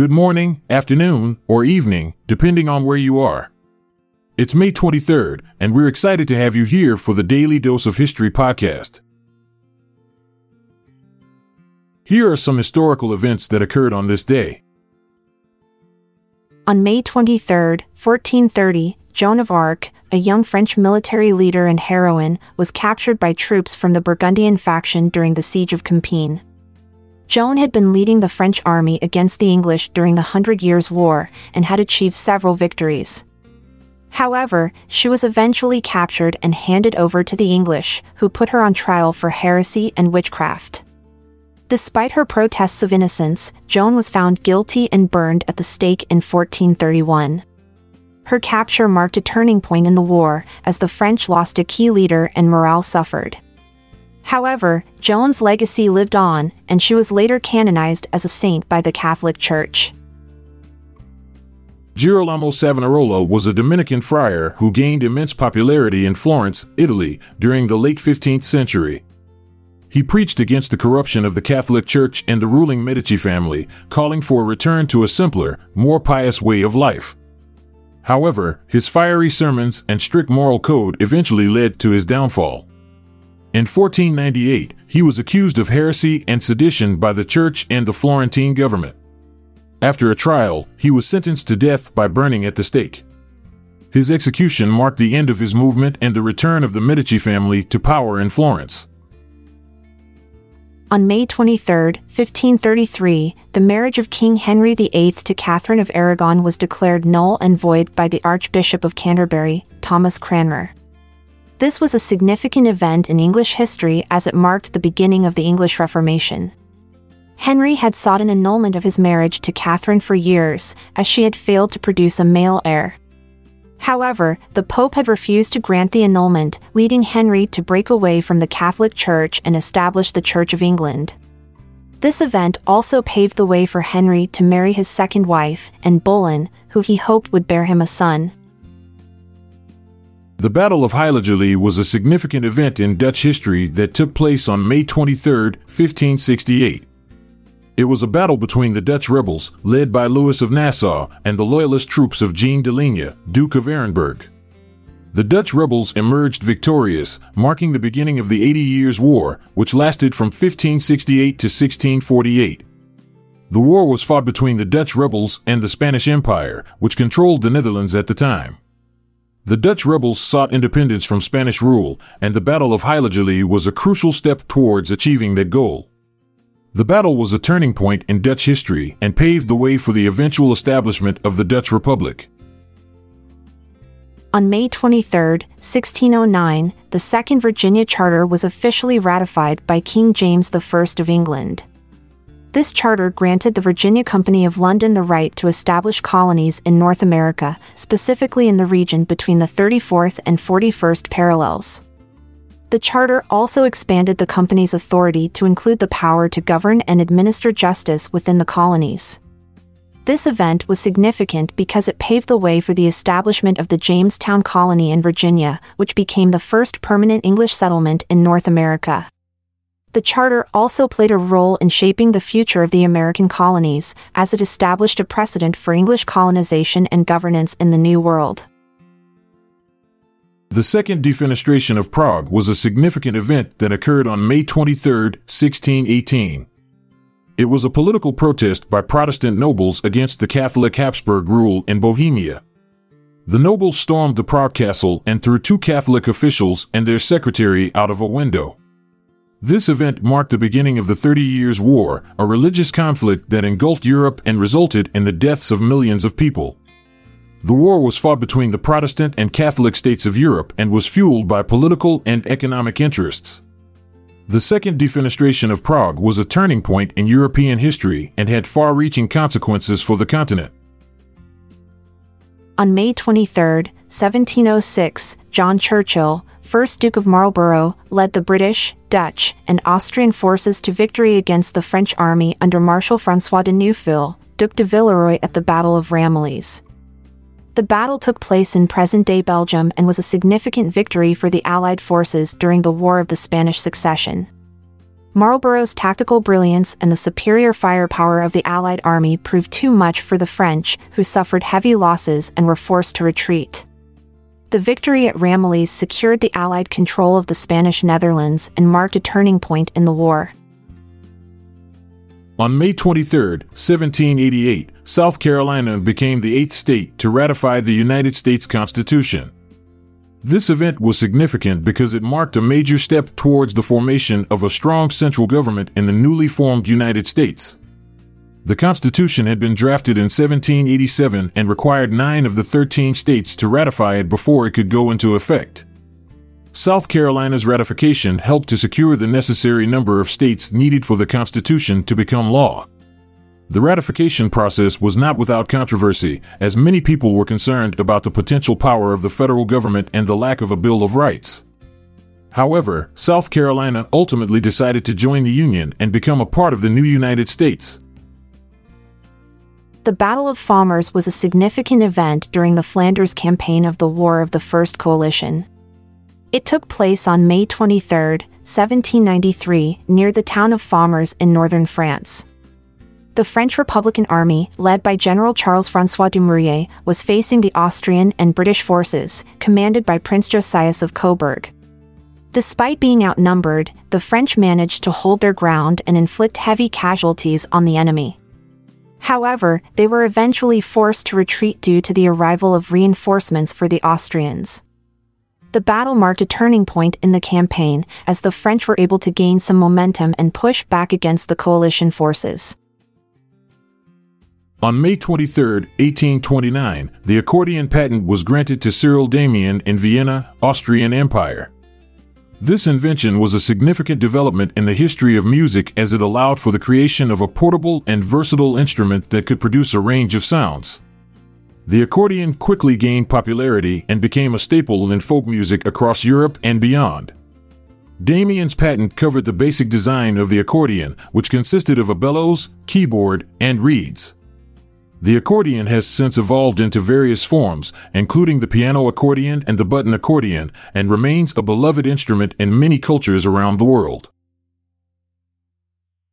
good morning, afternoon, or evening, depending on where you are. It's May 23rd, and we're excited to have you here for the Daily Dose of History podcast. Here are some historical events that occurred on this day. On May 23, 1430, Joan of Arc, a young French military leader and heroine, was captured by troops from the Burgundian faction during the Siege of Compiègne. Joan had been leading the French army against the English during the Hundred Years' War and had achieved several victories. However, she was eventually captured and handed over to the English, who put her on trial for heresy and witchcraft. Despite her protests of innocence, Joan was found guilty and burned at the stake in 1431. Her capture marked a turning point in the war, as the French lost a key leader and morale suffered. However, Joan's legacy lived on, and she was later canonized as a saint by the Catholic Church. Girolamo Savonarola was a Dominican friar who gained immense popularity in Florence, Italy, during the late 15th century. He preached against the corruption of the Catholic Church and the ruling Medici family, calling for a return to a simpler, more pious way of life. However, his fiery sermons and strict moral code eventually led to his downfall. In 1498, he was accused of heresy and sedition by the church and the Florentine government. After a trial, he was sentenced to death by burning at the stake. His execution marked the end of his movement and the return of the Medici family to power in Florence. On May 23, 1533, the marriage of King Henry VIII to Catherine of Aragon was declared null and void by the Archbishop of Canterbury, Thomas Cranmer. This was a significant event in English history as it marked the beginning of the English Reformation. Henry had sought an annulment of his marriage to Catherine for years, as she had failed to produce a male heir. However, the Pope had refused to grant the annulment, leading Henry to break away from the Catholic Church and establish the Church of England. This event also paved the way for Henry to marry his second wife, Anne Boleyn, who he hoped would bear him a son. The Battle of Heiligerlee was a significant event in Dutch history that took place on May 23, 1568. It was a battle between the Dutch rebels, led by Louis of Nassau, and the loyalist troops of Jean de Ligne, Duke of Arenberg. The Dutch rebels emerged victorious, marking the beginning of the Eighty Years' War, which lasted from 1568 to 1648. The war was fought between the Dutch rebels and the Spanish Empire, which controlled the Netherlands at the time. The Dutch rebels sought independence from Spanish rule, and the Battle of Heiligerlee was a crucial step towards achieving that goal. The battle was a turning point in Dutch history and paved the way for the eventual establishment of the Dutch Republic. On May 23, 1609, the Second Virginia Charter was officially ratified by King James I of England. This charter granted the Virginia Company of London the right to establish colonies in North America, specifically in the region between the 34th and 41st parallels. The charter also expanded the company's authority to include the power to govern and administer justice within the colonies. This event was significant because it paved the way for the establishment of the Jamestown colony in Virginia, which became the first permanent English settlement in North America. The charter also played a role in shaping the future of the American colonies, as it established a precedent for English colonization and governance in the New World. The Second Defenestration of Prague was a significant event that occurred on May 23, 1618. It was a political protest by Protestant nobles against the Catholic Habsburg rule in Bohemia. The nobles stormed the Prague castle and threw two Catholic officials and their secretary out of a window. This event marked the beginning of the Thirty Years' War, a religious conflict that engulfed Europe and resulted in the deaths of millions of people. The war was fought between the Protestant and Catholic states of Europe and was fueled by political and economic interests. The Second Defenestration of Prague was a turning point in European history and had far reaching consequences for the continent. On May 23, 1706, John Churchill, 1st Duke of Marlborough, led the British, Dutch, and Austrian forces to victory against the French army under Marshal Francois de Neufville, Duc de Villeroy at the Battle of Ramillies. The battle took place in present day Belgium and was a significant victory for the Allied forces during the War of the Spanish Succession. Marlborough's tactical brilliance and the superior firepower of the Allied army proved too much for the French, who suffered heavy losses and were forced to retreat. The victory at Ramillies secured the Allied control of the Spanish Netherlands and marked a turning point in the war. On May 23, 1788, South Carolina became the eighth state to ratify the United States Constitution. This event was significant because it marked a major step towards the formation of a strong central government in the newly formed United States. The Constitution had been drafted in 1787 and required nine of the 13 states to ratify it before it could go into effect. South Carolina's ratification helped to secure the necessary number of states needed for the Constitution to become law. The ratification process was not without controversy, as many people were concerned about the potential power of the federal government and the lack of a Bill of Rights. However, South Carolina ultimately decided to join the Union and become a part of the new United States. The Battle of Famars was a significant event during the Flanders campaign of the War of the First Coalition. It took place on May 23, 1793, near the town of Famars in northern France. The French Republican Army, led by General Charles Francois Dumouriez, was facing the Austrian and British forces, commanded by Prince Josias of Coburg. Despite being outnumbered, the French managed to hold their ground and inflict heavy casualties on the enemy. However, they were eventually forced to retreat due to the arrival of reinforcements for the Austrians. The battle marked a turning point in the campaign as the French were able to gain some momentum and push back against the coalition forces. On May 23, 1829, the accordion patent was granted to Cyrill Demian in Vienna, Austrian Empire. This invention was a significant development in the history of music as it allowed for the creation of a portable and versatile instrument that could produce a range of sounds. The accordion quickly gained popularity and became a staple in folk music across Europe and beyond. Demian's patent covered the basic design of the accordion, which consisted of a bellows, keyboard, and reeds. The accordion has since evolved into various forms, including the piano accordion and the button accordion, and remains a beloved instrument in many cultures around the world.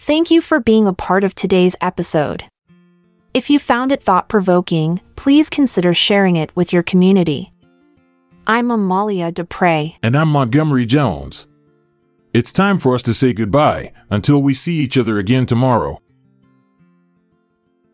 Thank you for being a part of today's episode. If you found it thought provoking, please consider sharing it with your community. I'm Amalia Dupre. And I'm Montgomery Jones. It's time for us to say goodbye until we see each other again tomorrow.